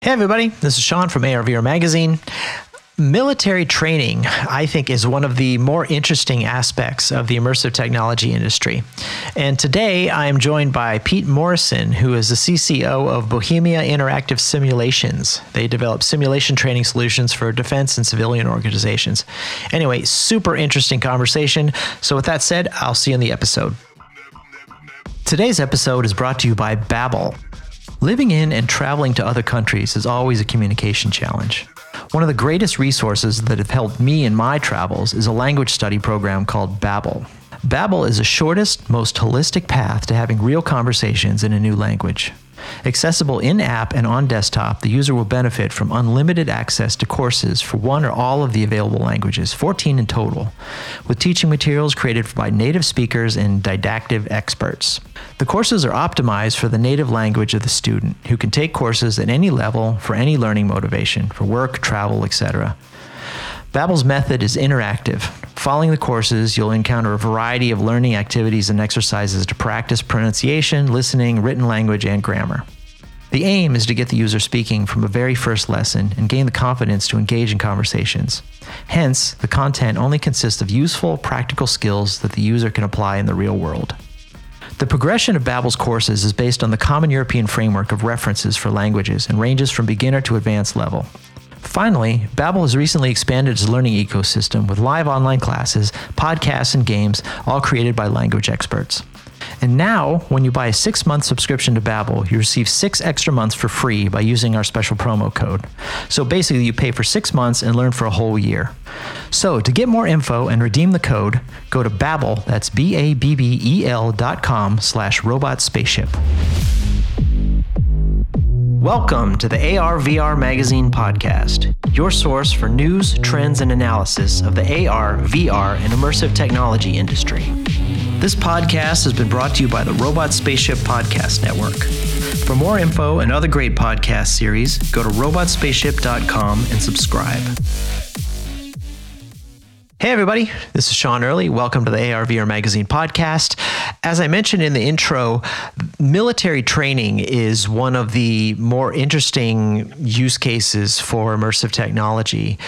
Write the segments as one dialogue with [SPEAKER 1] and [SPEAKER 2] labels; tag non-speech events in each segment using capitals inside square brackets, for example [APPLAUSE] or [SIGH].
[SPEAKER 1] Hey, everybody, this is Sean from ARVR Magazine. Military training, I think, is one of the more interesting aspects of the immersive technology industry. And today I am joined by Pete Morrison, who is the CCO of Bohemia Interactive Simulations. They develop simulation training solutions for defense and civilian organizations. Anyway, super interesting conversation. So, with that said, I'll see you in the episode. Today's episode is brought to you by Babbel. Living in and traveling to other countries is always a communication challenge. One of the greatest resources that have helped me in my travels is a language study program called Babbel. Babbel is the shortest, most holistic path to having real conversations in a new language. Accessible in app and on desktop, the user will benefit from unlimited access to courses for one or all of the available languages, 14 in total, with teaching materials created by native speakers and didactic experts. The courses are optimized for the native language of the student, who can take courses at any level for any learning motivation, for work, travel, etc. Babbel's method is interactive. Following the courses, you'll encounter a variety of learning activities and exercises to practice pronunciation, listening, written language, and grammar. The aim is to get the user speaking from a very first lesson and gain the confidence to engage in conversations. Hence, the content only consists of useful, practical skills that the user can apply in the real world. The progression of Babbel's courses is based on the Common European Framework of References for Languages and ranges from beginner to advanced level. Finally, Babbel has recently expanded its learning ecosystem with live online classes, podcasts, and games, all created by language experts. And now, when you buy a six month subscription to Babbel, you receive six extra months for free by using our special promo code. So basically, you pay for six months and learn for a whole year. So to get more info and redeem the code, go to Babbel, that's B-A-B-B-E-L dot com slash robot spaceship. Welcome to the ARVR Magazine podcast, your source for news, trends, and analysis of the AR, VR, and immersive technology industry. This podcast has been brought to you by the Robot Spaceship Podcast Network. For more info and other great podcast series, go to robotspaceship.com and subscribe. Hey, everybody, this is Sean Early. Welcome to the ARVR Magazine podcast. As I mentioned in the intro, military training is one of the more interesting use cases for immersive technology.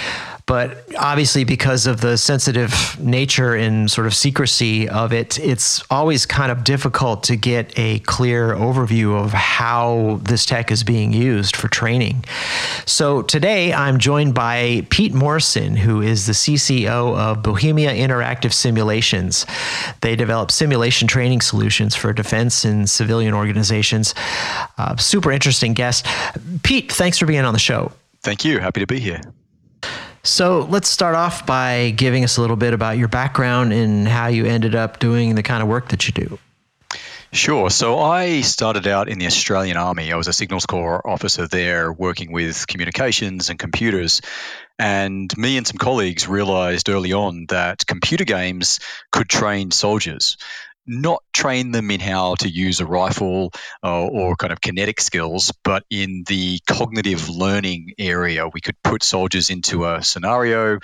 [SPEAKER 1] But obviously, because of the sensitive nature and sort of secrecy of it, it's always kind of difficult to get a clear overview of how this tech is being used for training. So today, I'm joined by Pete Morrison, who is the CCO of Bohemia Interactive Simulations. They develop simulation training solutions for defense and civilian organizations. Uh, super interesting guest. Pete, thanks for being on the show.
[SPEAKER 2] Thank you. Happy to be here.
[SPEAKER 1] So let's start off by giving us a little bit about your background and how you ended up doing the kind of work that you do.
[SPEAKER 2] Sure. So I started out in the Australian Army. I was a Signals Corps officer there working with communications and computers. And me and some colleagues realized early on that computer games could train soldiers not train them in how to use a rifle uh, or kind of kinetic skills, but in the cognitive learning area. We could put soldiers into a scenario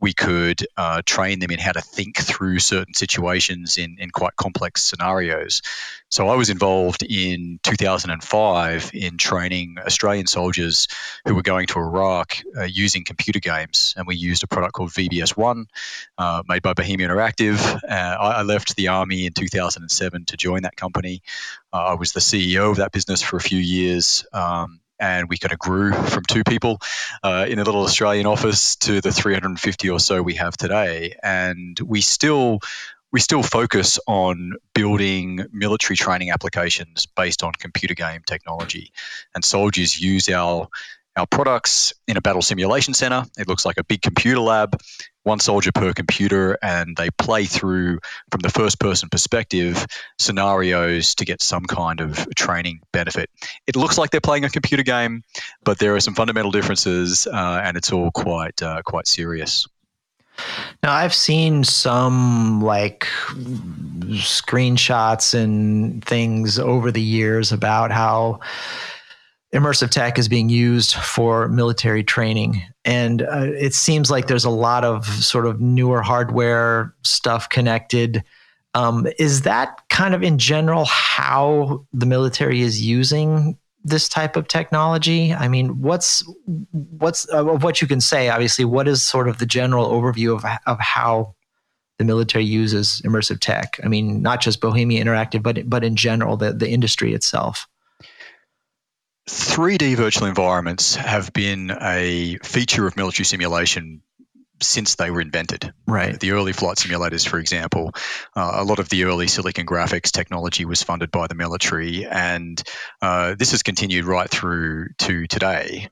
[SPEAKER 2] we could uh, train them in how to think through certain situations in, in quite complex scenarios. So I was involved in 2005 in training Australian soldiers who were going to Iraq uh, using computer games. And we used a product called VBS One, uh, made by Bohemia Interactive. Uh, I, I, left the Army in 2007 to join that company. Uh, I was the CEO of that business for a few years. Um, and we kind of grew from two people uh, in a little Australian office to the 350 or so we have today. And we still we still focus on building military training applications based on computer game technology. And soldiers use our our products in a battle simulation center. It looks like a big computer lab, one soldier per computer, and they play through from the first person perspective scenarios to get some kind of training benefit. It looks like they're playing a computer game, but there are some fundamental differences, uh, and it's all quite uh, quite serious.
[SPEAKER 1] Now I've seen some like screenshots and things over the years about how immersive tech is being used for military training. And uh, it seems like there's a lot of sort of newer hardware stuff connected. Um, is that kind of in general how the military is using this type of technology? I mean, what's what's uh, what you can say? Obviously, what is sort of the general overview of of how the military uses immersive tech? I mean, not just Bohemia Interactive, but but in general, the the industry itself.
[SPEAKER 2] 3D virtual environments have been a feature of military simulation since they were invented.
[SPEAKER 1] Right.
[SPEAKER 2] The early flight simulators, for example, uh, a lot of the early silicon graphics technology was funded by the military, and uh, this has continued right through to today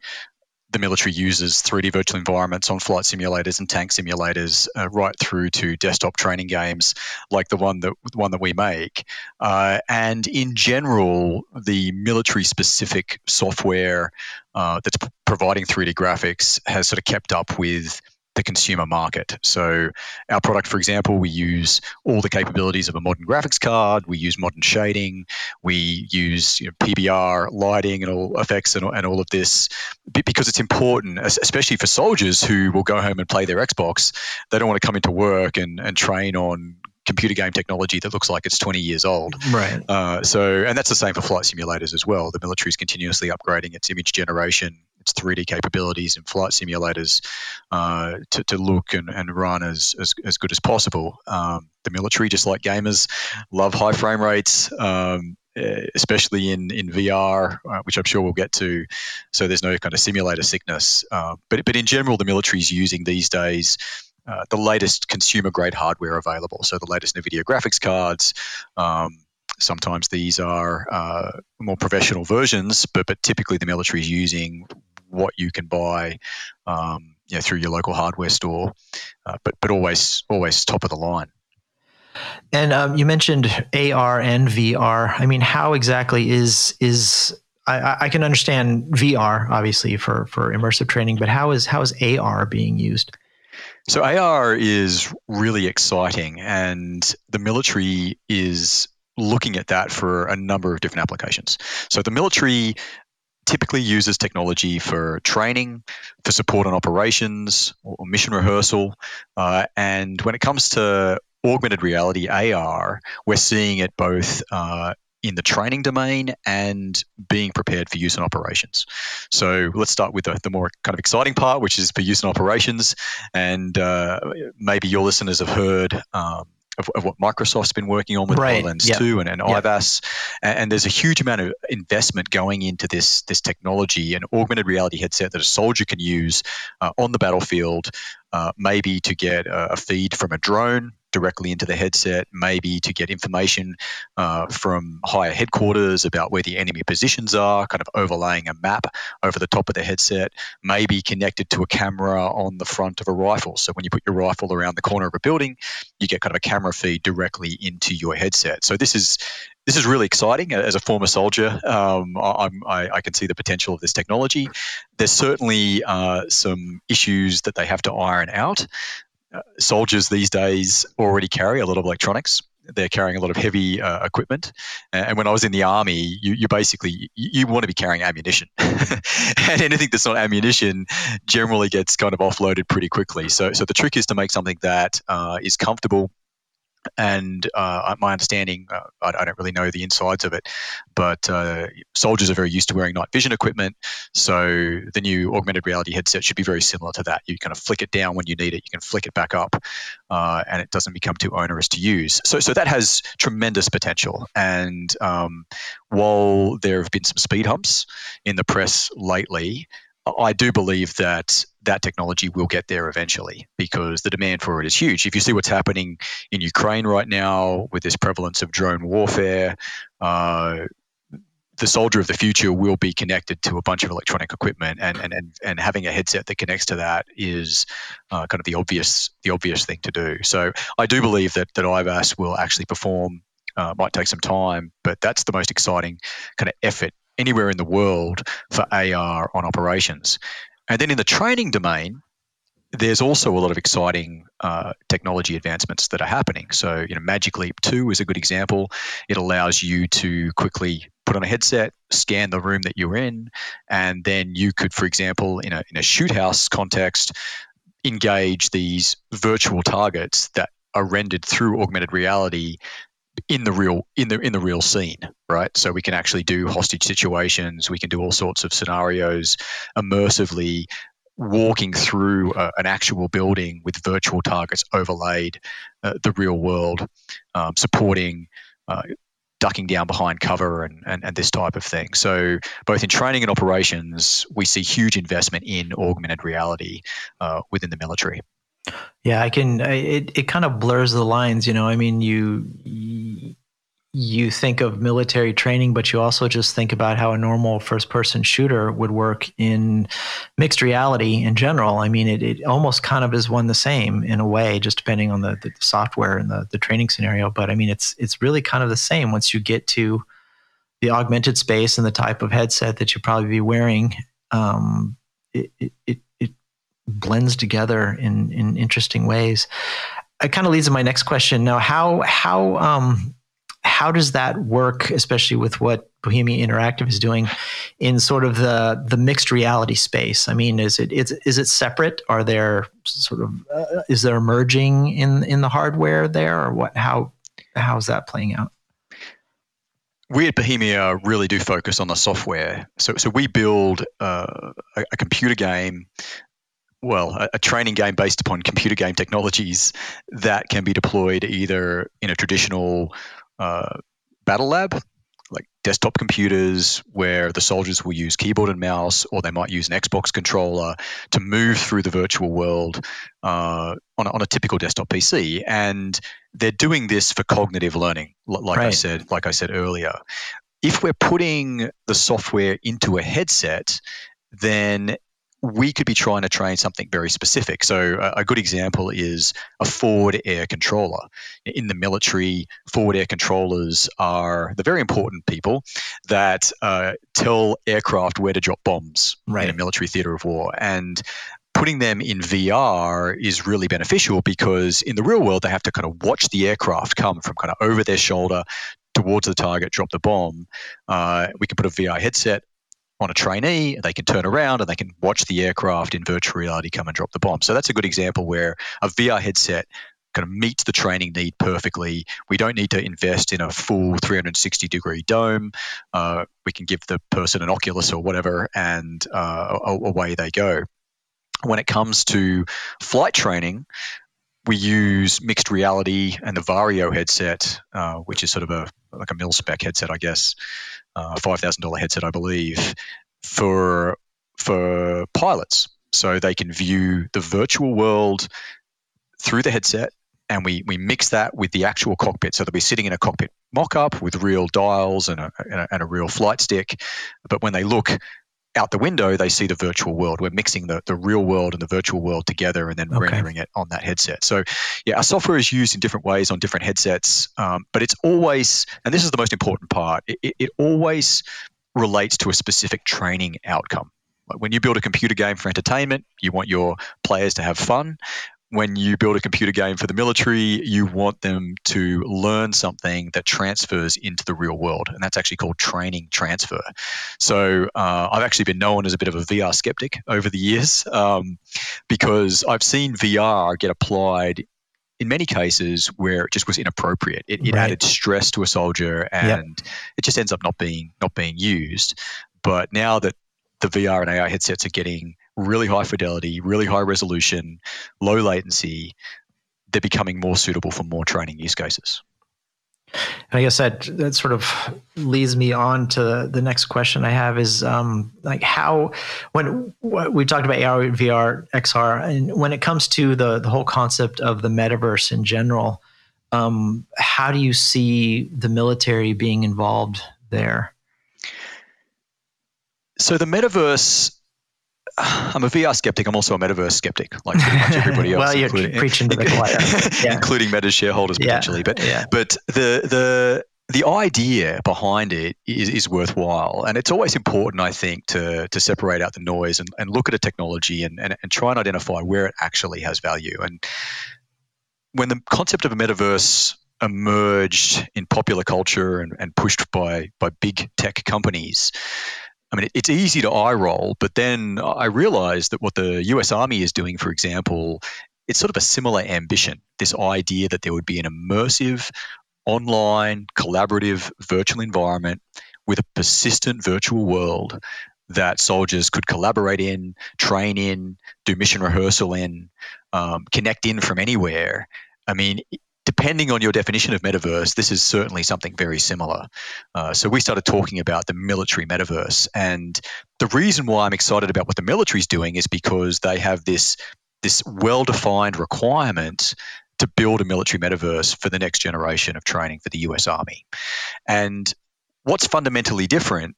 [SPEAKER 2] the military uses 3D virtual environments on flight simulators and tank simulators, uh, right through to desktop training games like the one that one that we make. Uh, and in general, the military-specific software uh, that's p- providing 3D graphics has sort of kept up with the consumer market. So, our product, for example, we use all the capabilities of a modern graphics card. We use modern shading. We use you know, PBR lighting and all effects and, and all of this because it's important, especially for soldiers who will go home and play their Xbox. They don't want to come into work and, and train on computer game technology that looks like it's 20 years old.
[SPEAKER 1] Right.
[SPEAKER 2] Uh, so, and that's the same for flight simulators as well. The military is continuously upgrading its image generation its 3D capabilities in flight simulators uh, to, to look and, and run as, as, as good as possible. Um, the military, just like gamers, love high frame rates. Um, especially in in VR, uh, which I'm sure we'll get to. So there's no kind of simulator sickness. Uh, but but in general, the military is using these days uh, the latest consumer grade hardware available. So the latest NVIDIA graphics cards. Um, sometimes these are uh, more professional versions, but but typically the military is using what you can buy um, you know, through your local hardware store, uh, but but always always top of the line.
[SPEAKER 1] And um, you mentioned AR and VR. I mean, how exactly is is I, I, can understand VR obviously for for immersive training, but how is how is AR being used?
[SPEAKER 2] So AR is really exciting, and the military is looking at that for a number of different applications. So the military typically uses technology for training, for support on operations or mission rehearsal. Uh, and when it comes to augmented reality AR, we're seeing it both uh, in the training domain and being prepared for use in operations. So let's start with the, the more kind of exciting part, which is for use in operations. And uh, maybe your listeners have heard um, of, of, what Microsoft's been working on with right. HoloLens yep. 2 and, and yep. IVAS. And, and, there's a huge amount of investment going into this, this technology, an augmented reality headset that a soldier can use uh, on the battlefield, uh, maybe to get a, a feed from a drone directly into the headset, maybe to get information uh, from higher headquarters about where the enemy positions are, kind of overlaying a map over the top of the headset, maybe connected to a camera on the front of a rifle. So when you put your rifle around the corner of a building, you get kind of a camera feed directly into your headset. So this is this is really exciting. As a former soldier, um, I, I, can see the potential of this technology. There's certainly uh, some issues that they have to iron out. Soldiers these days already carry a lot of electronics. They're carrying a lot of heavy uh, equipment, and when I was in the army, you, you basically you, you, want to be carrying ammunition, [LAUGHS] and anything that's not ammunition generally gets kind of offloaded pretty quickly. So, so the trick is to make something that uh, is comfortable and uh, my understanding, uh, I, I, don't really know the insides of it, but uh, soldiers are very used to wearing night vision equipment. So the new augmented reality headset should be very similar to that. You kind of flick it down when you need it, you can flick it back up, uh, and it doesn't become too onerous to use. So, so that has tremendous potential. And um, while there have been some speed humps in the press lately, I do believe that that technology will get there eventually because the demand for it is huge. If you see what's happening in Ukraine right now with this prevalence of drone warfare, uh, the soldier of the future will be connected to a bunch of electronic equipment, and and, and, and having a headset that connects to that is uh, kind of the obvious the obvious thing to do. So I do believe that that IVAS will actually perform. Uh, might take some time, but that's the most exciting kind of effort anywhere in the world for AR on operations. And then in the training domain, there's also a lot of exciting uh, technology advancements that are happening. So, you know, Magic Leap 2 is a good example. It allows you to quickly put on a headset, scan the room that you're in, and then you could, for example, in a, in a shoot house context, engage these virtual targets that are rendered through augmented reality in the real in the in the real scene, right? So we can actually do hostage situations. We can do all sorts of scenarios immersively, walking through uh, an actual building with virtual targets overlaid, uh, the real world, um, supporting. Uh, ducking down behind cover and, and, and this type of thing. So, both in training and operations, we see huge investment in augmented reality uh, within the military.
[SPEAKER 1] Yeah, I can. It it kind of blurs the lines. You know, I mean, you you think of military training, but you also just think about how a normal first person shooter would work in mixed reality in general. I mean, it, it almost kind of is one the same in a way, just depending on the, the software and the, the training scenario. But I mean, it's it's really kind of the same once you get to the augmented space and the type of headset that you'll probably be wearing. Um, it, it, it blends together in in interesting ways. It kind of leads to my next question. Now, how how um, how does that work, especially with what Bohemia Interactive is doing in sort of the the mixed reality space? I mean, is it is, is it separate? Are there sort of uh, is there merging in in the hardware there, or what? How how's that playing out?
[SPEAKER 2] we at Bohemia really do focus on the software. So, so we build uh, a, a, computer game well, a, a, training game based upon computer game technologies that can be deployed either in a traditional uh, battle lab, like desktop computers, where the soldiers will use keyboard and mouse, or they might use an Xbox controller to move through the virtual world uh, on, a, on a typical desktop PC. And they're doing this for cognitive learning, like right. I said, like I said earlier. If we're putting the software into a headset, then we could be trying to train something very specific. So, a, a, good example is a forward air controller. In the military, forward air controllers are the very important people that uh, tell aircraft where to drop bombs right. in a military theater of war. And putting them in VR is really beneficial because in the real world, they have to kind of watch the aircraft come from kind of over their shoulder towards the target, drop the bomb. Uh, we can put a VR headset on a trainee, they can turn around and they can watch the aircraft in virtual reality come and drop the bomb. So that's a good example where a VR headset kind of meets the training need perfectly. We don't need to invest in a full 360 degree dome. Uh, we can give the person an Oculus or whatever, and uh, away they go. When it comes to flight training, we use mixed reality and the Varjo headset, uh, which is sort of a like a mil spec headset, I guess, uh, five thousand dollar headset, I believe, for for pilots, so they can view the virtual world through the headset, and we we mix that with the actual cockpit, so they'll be sitting in a cockpit mock-up with real dials and a, and a, and a real flight stick, but when they look out the window, they see the virtual world. We're mixing the, the real world and the virtual world together and then okay. rendering it on that headset. So, yeah, our software is used in different ways on different headsets, um, but it's always, and this is the most important part, it, it always relates to a specific training outcome. Like when you build a computer game for entertainment, you want your players to have fun when you build a computer game for the military, you want them to learn something that transfers into the real world, and that's actually called training transfer. So uh, I've actually been known as a bit of a VR skeptic over the years [LAUGHS] um, because I've seen VR get applied in many cases where it just was inappropriate. It, it right. added stress to a soldier, and yep. it just ends up not being not being used. But now that the VR and AI headsets are getting really high fidelity, really high resolution, low latency, they're becoming more suitable for more training use cases.
[SPEAKER 1] And I guess that that sort of leads me on to the next question I have is um, like how when we talked about AR, VR, XR, and when it comes to the the whole concept of the metaverse in general, um, how do you see the military being involved there?
[SPEAKER 2] So the metaverse [SIGHS] I'm a VR skeptic. I'm also a metaverse skeptic, like pretty much everybody [LAUGHS] else.
[SPEAKER 1] well, you're including, preaching to the [LAUGHS] choir,
[SPEAKER 2] yeah. including Meta's shareholders potentially. Yeah. But yeah. but the the the idea behind it is, is worthwhile, and it's always important, I think, to to separate out the noise and, and look at a technology and, and and try and identify where it actually has value. And when the concept of a metaverse emerged in popular culture and, and pushed by by big tech companies I mean, it's easy to eye roll, but then I realized that what the US Army is doing, for example, it's sort of a similar ambition this idea that there would be an immersive online, collaborative, virtual environment with a persistent virtual world that soldiers could collaborate in, train in, do mission rehearsal in, um, connect in from anywhere. I mean, depending on your definition of metaverse, this is certainly something very similar. Uh, so we started talking about the military metaverse, and the reason why I'm excited about what the military is doing is because they have this this well-defined requirement to build a military metaverse for the next generation of training for the U.S. Army. And what's fundamentally different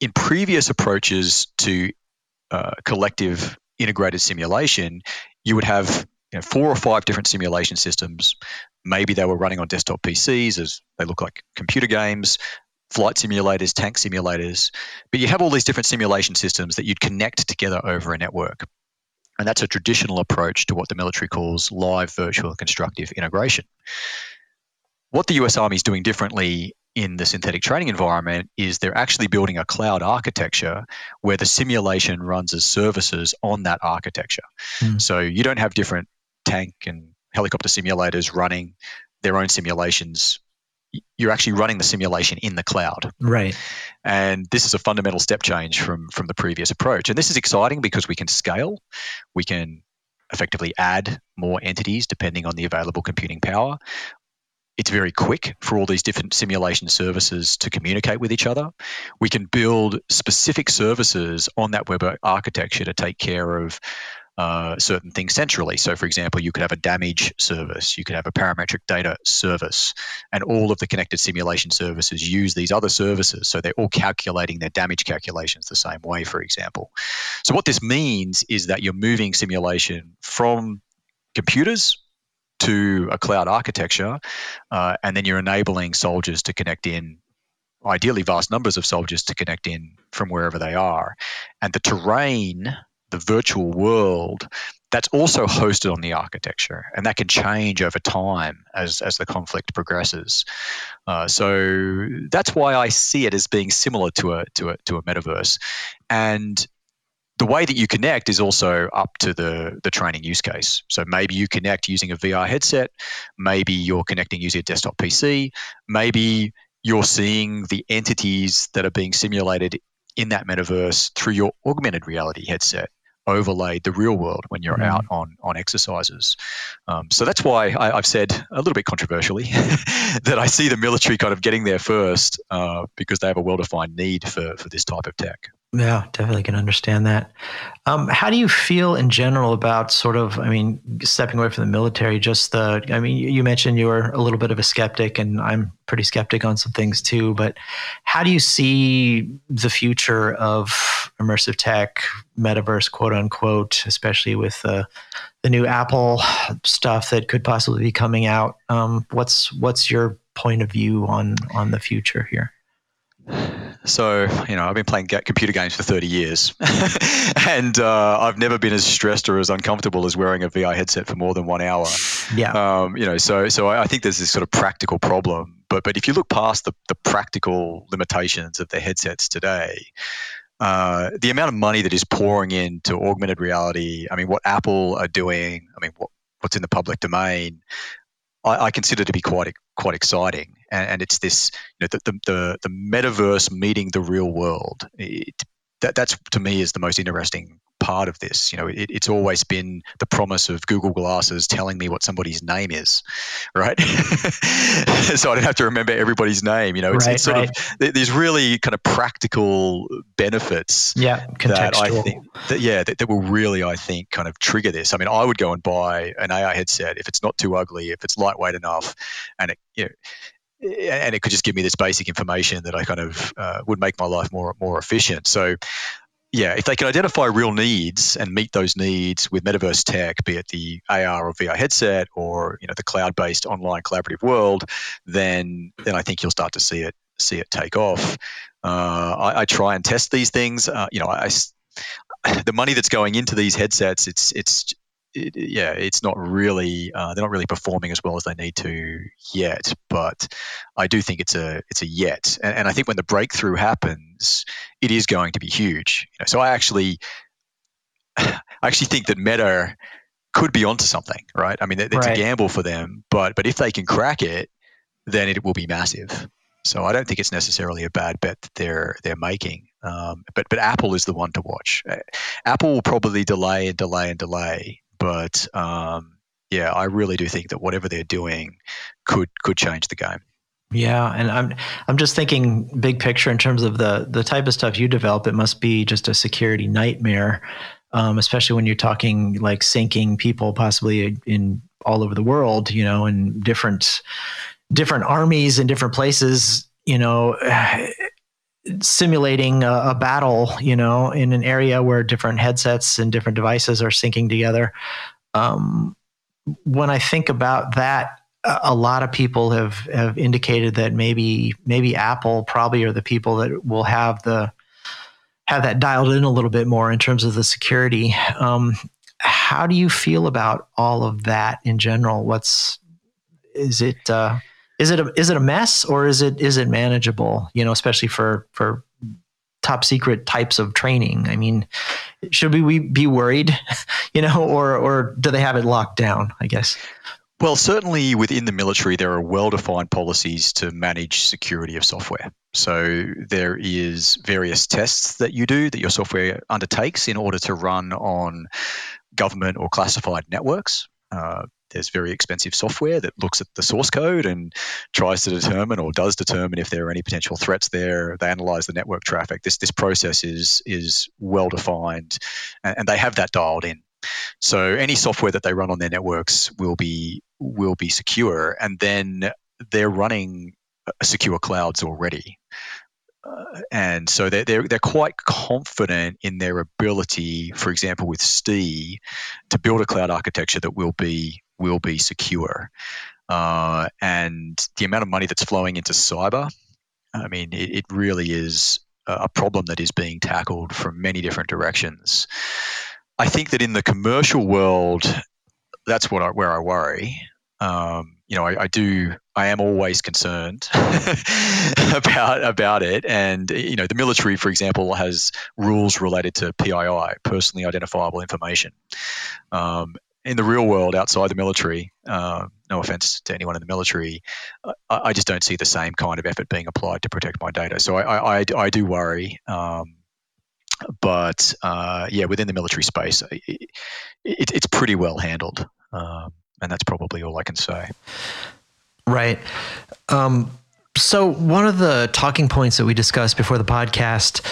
[SPEAKER 2] in previous approaches to uh, collective integrated simulation, you would have you know, four or five different simulation systems. Maybe they were running on desktop PCs as they look like computer games, flight simulators, tank simulators. But you have all these different simulation systems that you'd connect together over a network. And that's a traditional approach to what the military calls live virtual constructive integration. What the US Army is doing differently in the synthetic training environment is they're actually building a cloud architecture where the simulation runs as services on that architecture. Mm. So you don't have different tank and helicopter simulators running their own simulations you're actually running the simulation in the cloud.
[SPEAKER 1] Right.
[SPEAKER 2] And this is a fundamental step change from from the previous approach. And this is exciting because we can scale, we can effectively add more entities depending on the available computing power. It's very quick for all these different simulation services to communicate with each other. We can build specific services on that web architecture to take care of uh, certain things centrally. So, for example, you could have a damage service, you could have a parametric data service, and all of the connected simulation services use these other services. So, they're all calculating their damage calculations the same way, for example. So, what this means is that you're moving simulation from computers to a cloud architecture, uh, and then you're enabling soldiers to connect in ideally vast numbers of soldiers to connect in from wherever they are. And the terrain the virtual world that's also hosted on the architecture and that can change over time as, as the conflict progresses. Uh, so that's why i see it as being similar to a, to a, to a metaverse. And the way that you connect is also up to the, the training use case. So maybe you connect using a VR headset, maybe you're connecting using a desktop PC, maybe you're seeing the entities that are being simulated in that metaverse through your augmented reality headset overlaid the real world when you're mm. out on on exercises. Um, so that's why I, have said a little bit controversially [LAUGHS] that I see the military kind of getting there first uh, because they have a well-defined need for for this type of tech.
[SPEAKER 1] Yeah, definitely can understand that. Um, how do you feel in general about sort of, I mean, stepping away from the military? Just the, I mean, you mentioned you were a little bit of a skeptic, and I'm pretty skeptic on some things too. But how do you see the future of immersive tech, metaverse, quote unquote, especially with the the new Apple stuff that could possibly be coming out? Um, what's what's your point of view on on the future here?
[SPEAKER 2] So, you know, I've been playing computer games for 30 years, [LAUGHS] and uh, I've never been as stressed or as uncomfortable as wearing a VR headset for more than one hour.
[SPEAKER 1] Yeah.
[SPEAKER 2] Um, you know, so so I think there's this sort of practical problem, but but if you look past the, the practical limitations of the headsets today, uh, the amount of money that is pouring into augmented reality, I mean, what Apple are doing, I mean, what, what's in the public domain, I, I consider to be quite quite exciting. And, and it's this, you know, the, the, the metaverse meeting the real world. It, that, that's to me is the most interesting part of this. You know, it, it's always been the promise of Google Glasses telling me what somebody's name is, right? [LAUGHS] so I don't have to remember everybody's name. You know, it's, right, it's sort right. of these really kind of practical benefits.
[SPEAKER 1] Yeah,
[SPEAKER 2] that I think, that, yeah, that, that will really, I think, kind of trigger this. I mean, I would go and buy an AI headset if it's not too ugly, if it's lightweight enough, and it, you know, and it could just give me this basic information that I kind of uh, would make my life more more efficient. So, yeah, if they can identify real needs and meet those needs with metaverse tech, be it the AR or VR headset or you know the cloud-based online collaborative world, then then I think you'll start to see it see it take off. Uh, I, I, try and test these things. Uh, you know, I, I, [SIGHS] the money that's going into these headsets, it's it's it, yeah, it's not really uh, they're not really performing as well as they need to yet. But I do think it's a it's a yet, and, and I think when the breakthrough happens, it is going to be huge. You know, so I actually [SIGHS] I actually think that Meta could be onto something, right? I mean, it's right. a gamble for them, but but if they can crack it, then it will be massive. So I don't think it's necessarily a bad bet that they're they're making. Um, but but Apple is the one to watch. Uh, Apple will probably delay and delay and delay, but um, yeah, I really do think that whatever they're doing could could change the game.
[SPEAKER 1] Yeah, and I'm I'm just thinking big picture in terms of the the type of stuff you develop. It must be just a security nightmare, um, especially when you're talking like syncing people possibly in all over the world. You know, in different different armies in different places. You know. Simulating a, a, battle, you know, in an area where different headsets and different devices are syncing together. Um, when I think about that, a lot of people have have indicated that maybe maybe Apple probably are the people that will have the have that dialed in a little bit more in terms of the security. Um, how do you feel about all of that in general? What's is it uh, is it a, is it a mess or is it is it manageable? You know, especially for for top secret types of training. I mean, should we be worried? [LAUGHS] You know, or or do they have it locked down? I guess.
[SPEAKER 2] Well, certainly within the military, there are well defined policies to manage security of software. So there is various tests that you do that your software undertakes in order to run on government or classified networks. Uh, there's very expensive software that looks at the source code and tries to determine or does determine if there are any potential threats there. They analyze the network traffic. This this process is is well defined, and, and they have that dialed in. So any software that they run on their networks will be will be secure, and then they're running secure clouds already. Uh, and so they're, they're, they're quite confident in their ability, for example, with STE, to build a cloud architecture that will be will be secure. Uh, and the amount of money that's flowing into cyber, I mean, it, it really is a problem that is being tackled from many different directions. I think that in the commercial world, that's what I, where I worry. Um, you know, I, I, do. I am always concerned [LAUGHS] about about it, and you know, the military, for example, has rules related to PII, personally identifiable information. Um, in the real world, outside the military, uh, no offense to anyone in the military, I, I, just don't see the same kind of effort being applied to protect my data. So I, I, I do worry. Um, but uh, yeah, within the military space, it, it, it's pretty well handled, um, and that's probably all I can say.
[SPEAKER 1] Right. Um, so one of the talking points that we discussed before the podcast,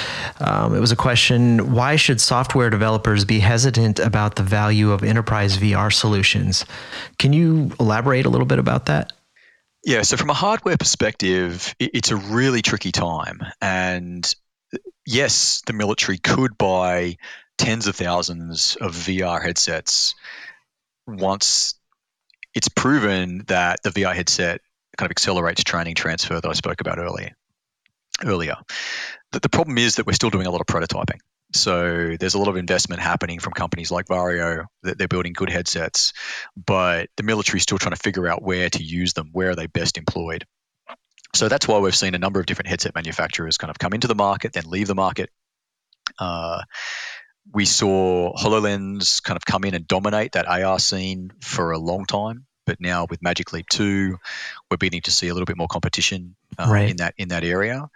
[SPEAKER 1] um, it was a question: Why should software developers be hesitant about the value of enterprise VR solutions? Can you elaborate a little bit about that?
[SPEAKER 2] Yeah, so from a hardware perspective, it's a really tricky time, and yes, the military could buy tens of thousands of VR headsets once it's proven that the VR headset kind of accelerates training transfer that I spoke about earlier. Earlier, the, the problem is that we're still doing a lot of prototyping. So there's a lot of investment happening from companies like Varjo that they're building good headsets, but the military is still trying to figure out where to use them, where are they best employed. So that's why we've seen a number of different headset manufacturers kind of come into the market, then leave the market. Uh, we saw HoloLens kind of come in and dominate that AR scene for a long time, but now with Magic Leap 2, we're beginning to see a little bit more competition uh, right. in that in that area.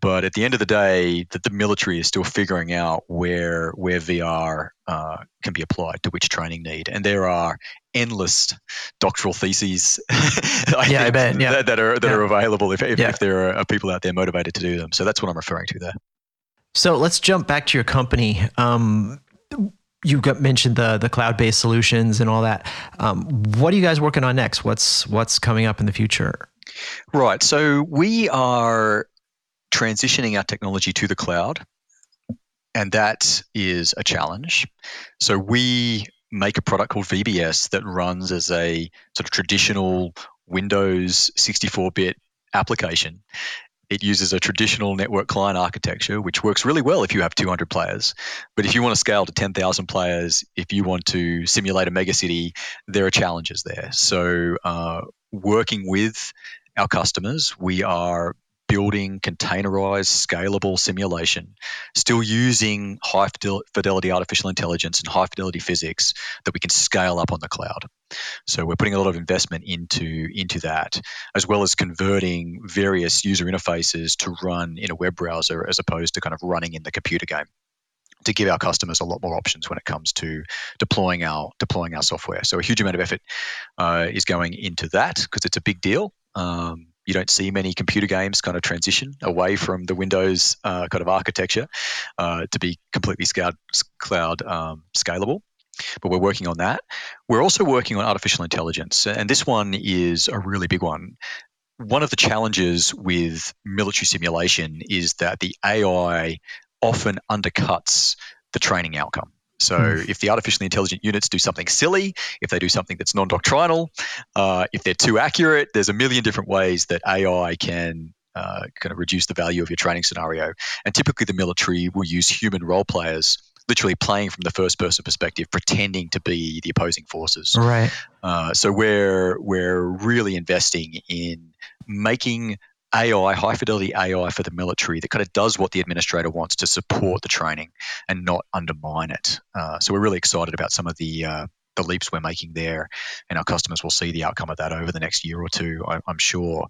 [SPEAKER 2] But at the end of the day, that the military is still figuring out where where VR uh, can be applied to which training need, and there are endless doctoral theses. [LAUGHS]
[SPEAKER 1] I yeah, I bet. Yeah.
[SPEAKER 2] That, that are that yeah. are available if if, yeah. if there are people out there motivated to do them. So that's what I'm referring to there.
[SPEAKER 1] So let's jump back to your company. Um, you got mentioned the the cloud based solutions and all that. Um, what are you guys working on next? What's what's coming up in the future?
[SPEAKER 2] Right. So we are transitioning our technology to the cloud, and that is a challenge. So we make a product called VBS that runs as a sort of traditional Windows 64 bit application. It uses a traditional network client architecture, which works really well if you have 200 players. But if you want to scale to 10,000 players, if you want to simulate a megacity, there are challenges there. So, uh, working with our customers, we are building containerized, scalable simulation, still using high fidelity artificial intelligence and high fidelity physics that we can scale up on the cloud. So we're putting a lot of investment into into that, as well as converting various user interfaces to run in a web browser as opposed to kind of running in the computer game to give our customers a lot more options when it comes to deploying our deploying our software. So a huge amount of effort uh, is going into that because it's a big deal. Um, you don't see many computer games kind of transition away from the Windows uh, kind of architecture uh, to be completely cloud, cloud um, scalable. But we're working on that. We're also working on artificial intelligence, and this one is a really big one. One of the challenges with military simulation is that the AI often undercuts the training outcome. So mm. if the artificially intelligent units do something silly, if they do something that's non-doctrinal, uh, if they're too accurate, there's a million different ways that AI can uh, kind of reduce the value of your training scenario. And typically, the military will use human role players, literally playing from the first-person perspective, pretending to be the opposing forces.
[SPEAKER 1] Right.
[SPEAKER 2] Uh, so we're we're really investing in making AI, high fidelity AI for the military that kind of does what the administrator wants to support the training and not undermine it. Uh, so we're really excited about some of the uh, the leaps we're making there, and our customers will see the outcome of that over the next year or two, I, am sure.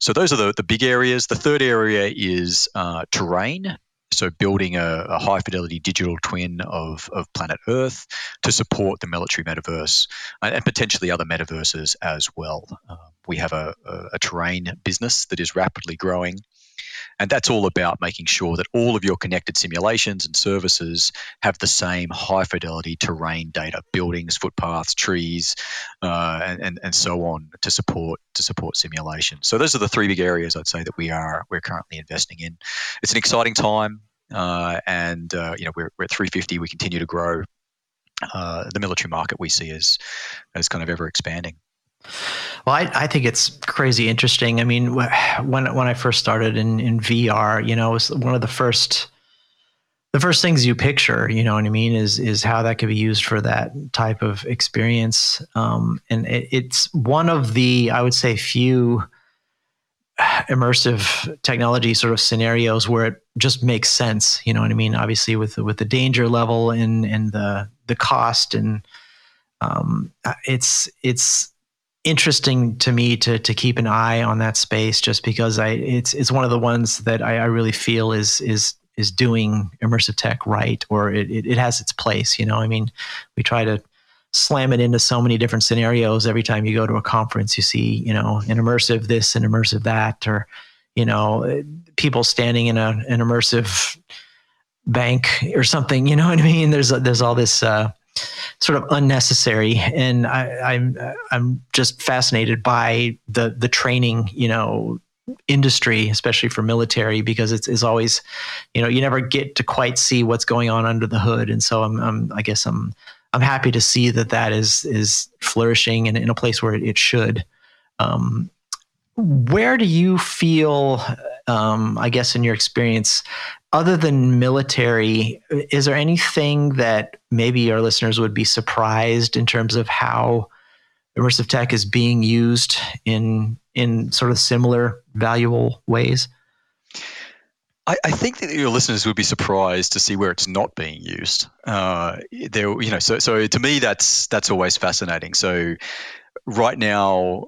[SPEAKER 2] So those are the, the big areas. The third area is uh, terrain so building a, a, high fidelity digital twin of, of planet Earth to support the military metaverse and, potentially other metaverses as well. Uh, we have a, a, a, terrain business that is rapidly growing. And that's all about making sure that all of your connected simulations and services have the same high fidelity terrain data, buildings, footpaths, trees, uh, and, and, so on to support to support simulation. So those are the three big areas I'd say that we are we're currently investing in. It's an exciting time. Uh, and uh, you know we're, we're at 350. We continue to grow. Uh, the military market we see as as kind of ever expanding.
[SPEAKER 1] Well, I, I think it's crazy interesting. I mean, when when I first started in, in VR, you know, it was one of the first the first things you picture, you know what I mean, is is how that could be used for that type of experience. Um, and it, it's one of the I would say few immersive technology sort of scenarios where it just makes sense. You know what I mean? Obviously, with with the danger level and and the the cost and um, it's it's interesting to me to to keep an eye on that space just because I it's it's one of the ones that I, I really feel is is is doing immersive tech right or it, it, it has its place. You know, I mean, we try to slam it into so many different scenarios every time you go to a conference you see you know an immersive this and immersive that or you know people standing in a, an immersive bank or something you know what i mean there's there's all this uh, sort of unnecessary and I, i'm i'm just fascinated by the the training you know industry, especially for military, because it's, it's always, you know, you never get to quite see what's going on under the hood. And so I'm, I'm I guess I'm I'm happy to see that that is is flourishing and in a place where it should. Um, where do you feel? Um, I guess in your experience, other than military, is there anything that maybe our listeners would be surprised in terms of how immersive tech is being used in in sort of similar valuable ways?
[SPEAKER 2] I, I, think that your listeners would be surprised to see where it's not being used. Uh, there, you know, so so to me, that's that's always fascinating. So right now,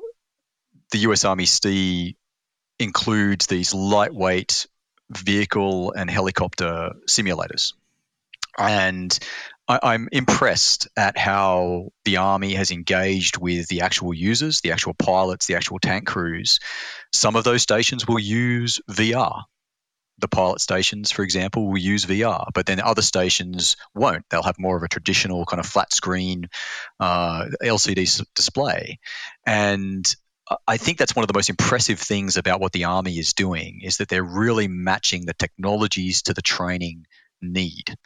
[SPEAKER 2] the U.S. Army STE includes these lightweight vehicle and helicopter simulators, and I, am impressed at how the Army has engaged with the actual users, the actual pilots, the actual tank crews. Some of those stations will use VR the pilot stations, for example, will use VR, but then other stations won't. They'll have more of a traditional kind of flat screen uh, LCD display. And I think that's one of the most impressive things about what the Army is doing is that they're really matching the technologies to the training need.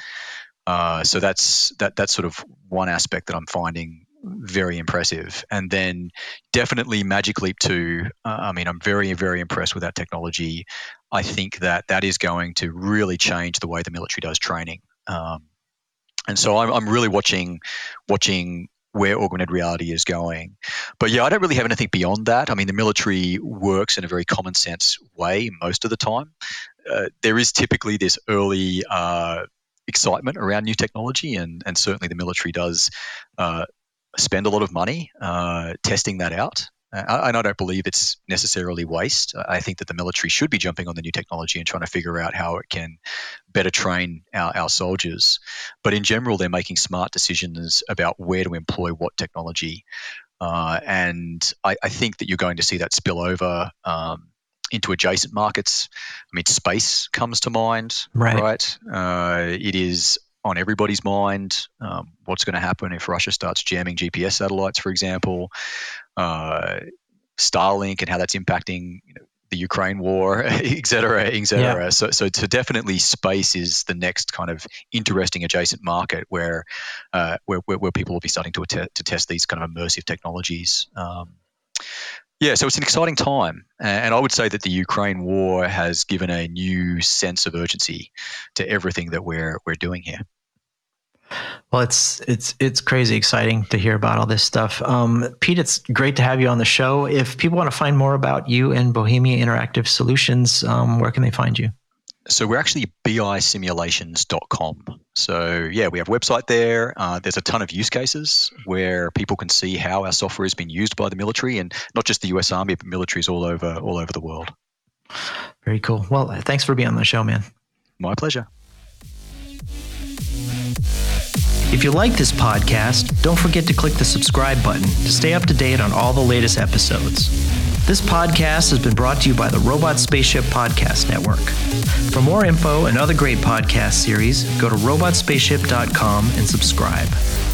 [SPEAKER 2] Uh, so that's that that's sort of one aspect that I'm finding very impressive. And then definitely Magic Leap 2. Uh, I mean, I'm very, very impressed with that technology. I think that that is going to really change the way the military does training. Um, and so I'm, I'm really watching watching where augmented reality is going. But yeah, I don't really have anything beyond that. I mean, the military works in a very common sense way most of the time. Uh, there is typically this early uh, excitement around new technology, and, and certainly the military does uh, spend a lot of money uh, testing that out. Uh, and I don't believe it's necessarily waste. I think that the military should be jumping on the new technology and trying to figure out how it can better train our, our soldiers. But in general, they're making smart decisions about where to employ what technology. Uh, and I, I, think that you're going to see that spill over um, into adjacent markets. I mean, space comes to mind, right? right? Uh, it is on everybody's mind. Um, what's going to happen if Russia starts jamming GPS satellites, for example? Uh, Starlink and how that's impacting you know, the Ukraine war, [LAUGHS] et cetera, et cetera. Yeah. So, so, so definitely space is the next kind of interesting adjacent market where, uh, where, where, where, people will be starting to, to test these kind of immersive technologies. Um, yeah, so it's an exciting time. And I would say that the Ukraine war has given a new sense of urgency to everything that we're, we're doing here.
[SPEAKER 1] Well, it's it's it's crazy exciting to hear about all this stuff. Um, Pete, it's great to have you on the show. If people want to find more about you and Bohemia Interactive Solutions, um, where can they find you?
[SPEAKER 2] So we're actually bisimulations.com. So yeah, we have a website there. Uh, there's a ton of use cases where people can see how our software has been used by the military, and not just the U.S. Army, but militaries all over all over the world.
[SPEAKER 1] Very cool. Well, thanks for being on the show, man.
[SPEAKER 2] My pleasure.
[SPEAKER 1] If you like this podcast, don't forget to click the subscribe button to stay up to date on all the latest episodes. This podcast has been brought to you by the Robot Spaceship Podcast Network. For more info and other great podcast series, go to robotspaceship.com and subscribe.